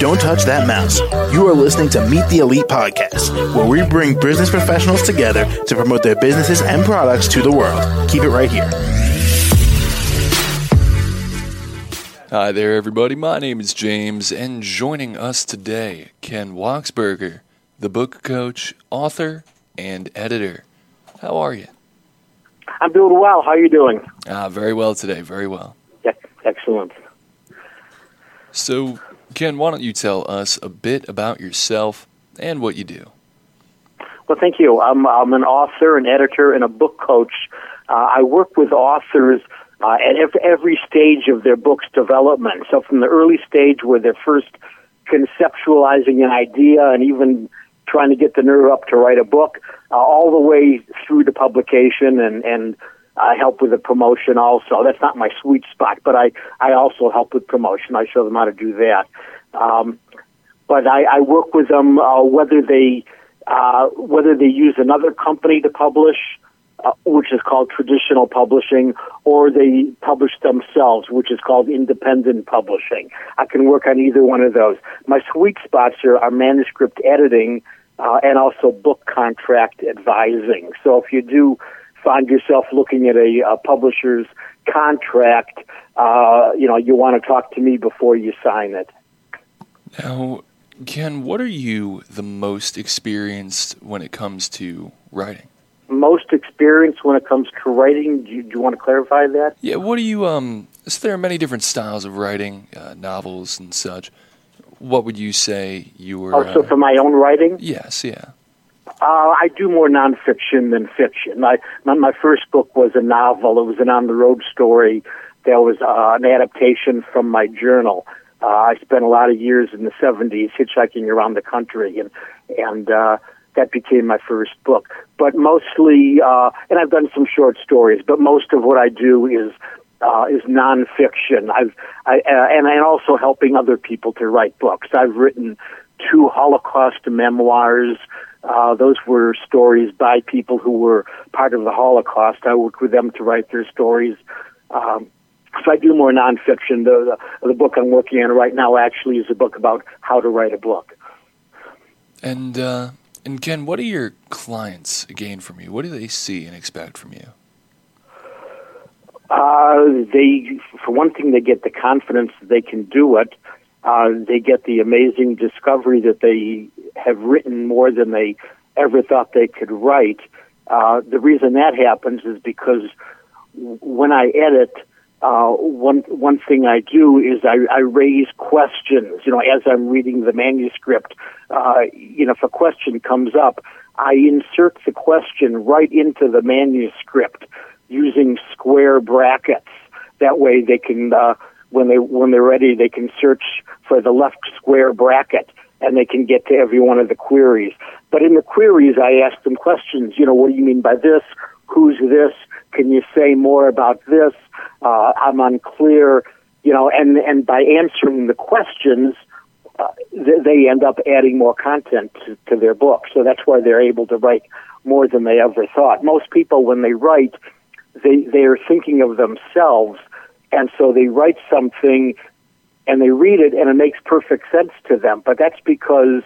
Don't touch that mouse. You are listening to Meet the Elite podcast, where we bring business professionals together to promote their businesses and products to the world. Keep it right here. Hi there, everybody. My name is James, and joining us today, Ken Wachsberger, the book coach, author, and editor. How are you? I'm doing well. How are you doing? Ah, very well today. Very well. Excellent. So, Ken, why don't you tell us a bit about yourself and what you do? Well, thank you. I'm, I'm an author, an editor, and a book coach. Uh, I work with authors uh, at every, every stage of their book's development. So, from the early stage where they're first conceptualizing an idea and even trying to get the nerve up to write a book, uh, all the way through to publication and, and I help with the promotion also. That's not my sweet spot, but I, I also help with promotion. I show them how to do that. Um, but I, I work with them uh, whether they uh, whether they use another company to publish, uh, which is called traditional publishing, or they publish themselves, which is called independent publishing. I can work on either one of those. My sweet spots are, are manuscript editing uh, and also book contract advising. So if you do find yourself looking at a, a publisher's contract, uh, you know, you want to talk to me before you sign it. Now, Ken, what are you the most experienced when it comes to writing? Most experienced when it comes to writing. Do you, do you want to clarify that? Yeah. What do you um? So there are many different styles of writing, uh, novels and such. What would you say you were? Oh, so uh, for my own writing? yes. Yeah. Uh, I do more nonfiction than fiction. My, my my first book was a novel. It was an on the road story. There was uh, an adaptation from my journal. Uh, I spent a lot of years in the '70s hitchhiking around the country, and and uh, that became my first book. But mostly, uh, and I've done some short stories. But most of what I do is uh, is nonfiction. I've I, uh, and and also helping other people to write books. I've written two Holocaust memoirs. Uh, those were stories by people who were part of the Holocaust. I worked with them to write their stories. Um, so I do more nonfiction. The, the the book I'm working on right now actually is a book about how to write a book. And uh, and Ken, what do your clients gain from you? What do they see and expect from you? Uh, they, for one thing, they get the confidence that they can do it. Uh, they get the amazing discovery that they have written more than they ever thought they could write. Uh, the reason that happens is because when I edit, uh, one one thing I do is I, I raise questions. You know, as I'm reading the manuscript, uh, you know, if a question comes up, I insert the question right into the manuscript using square brackets. That way, they can uh, when they when they're ready, they can search for the left square bracket and they can get to every one of the queries. But in the queries, I ask them questions. You know, what do you mean by this? Who's this? Can you say more about this? Uh, I'm unclear. You know, and and by answering the questions, uh, they end up adding more content to, to their book. So that's why they're able to write more than they ever thought. Most people, when they write, they they are thinking of themselves, and so they write something, and they read it, and it makes perfect sense to them. But that's because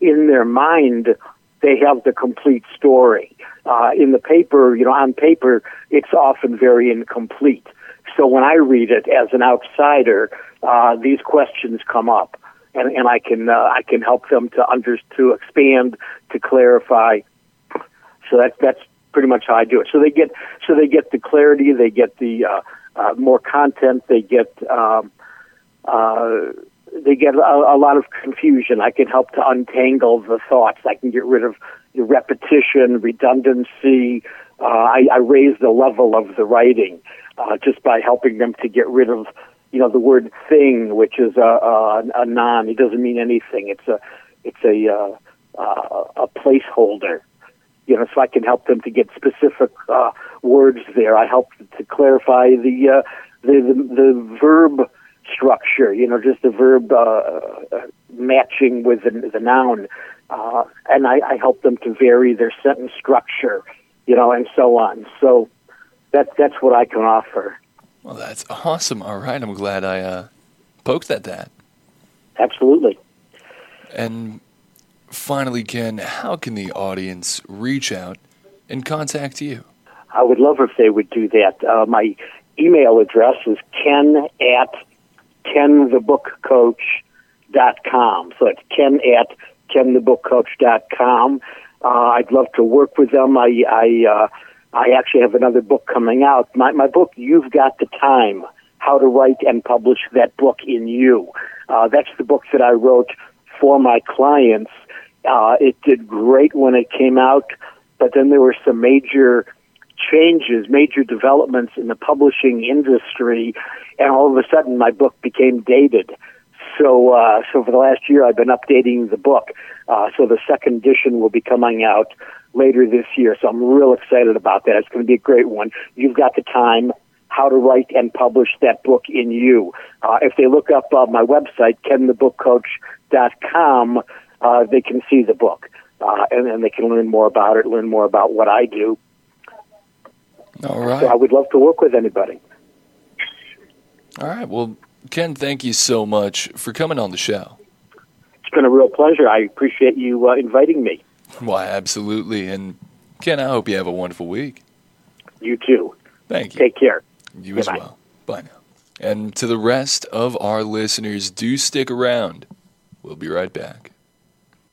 in their mind they have the complete story. Uh, in the paper, you know, on paper, it's often very incomplete. So when I read it as an outsider, uh, these questions come up, and, and I can uh, I can help them to under to expand, to clarify. So that's that's pretty much how I do it. So they get so they get the clarity, they get the uh, uh, more content, they get um, uh, they get a, a lot of confusion. I can help to untangle the thoughts. I can get rid of the repetition, redundancy. Uh, I, I raise the level of the writing uh, just by helping them to get rid of, you know, the word "thing," which is a, a, a non. It doesn't mean anything. It's a it's a uh, uh, a placeholder you know, so I can help them to get specific uh, words there. I help to clarify the, uh, the, the the verb structure. You know, just the verb uh, uh, matching with the, the noun, uh, and I, I help them to vary their sentence structure. You know, and so on. So that that's what I can offer. Well, that's awesome. All right, I'm glad I uh, poked at that. Absolutely. And finally, Ken, how can the audience reach out and contact you? I would love if they would do that. Uh, my email address is ken at kenthebookcoach.com. So it's ken at kenthebookcoach.com. Uh, I'd love to work with them. I, I, uh, I actually have another book coming out. My, my book, You've Got the Time, How to Write and Publish That Book in You. Uh, that's the book that I wrote for my clients. Uh, it did great when it came out, but then there were some major changes, major developments in the publishing industry, and all of a sudden my book became dated. So, uh, so for the last year, I've been updating the book. Uh, so the second edition will be coming out later this year. So I'm real excited about that. It's going to be a great one. You've got the time. How to write and publish that book in you. Uh, if they look up uh, my website, kenthebookcoach.com, uh, they can see the book. Uh, and, and they can learn more about it, learn more about what I do. All right. So I would love to work with anybody. All right. Well, Ken, thank you so much for coming on the show. It's been a real pleasure. I appreciate you uh, inviting me. Why, absolutely. And Ken, I hope you have a wonderful week. You too. Thank you. Take care. You as well. Bye now. And to the rest of our listeners, do stick around. We'll be right back.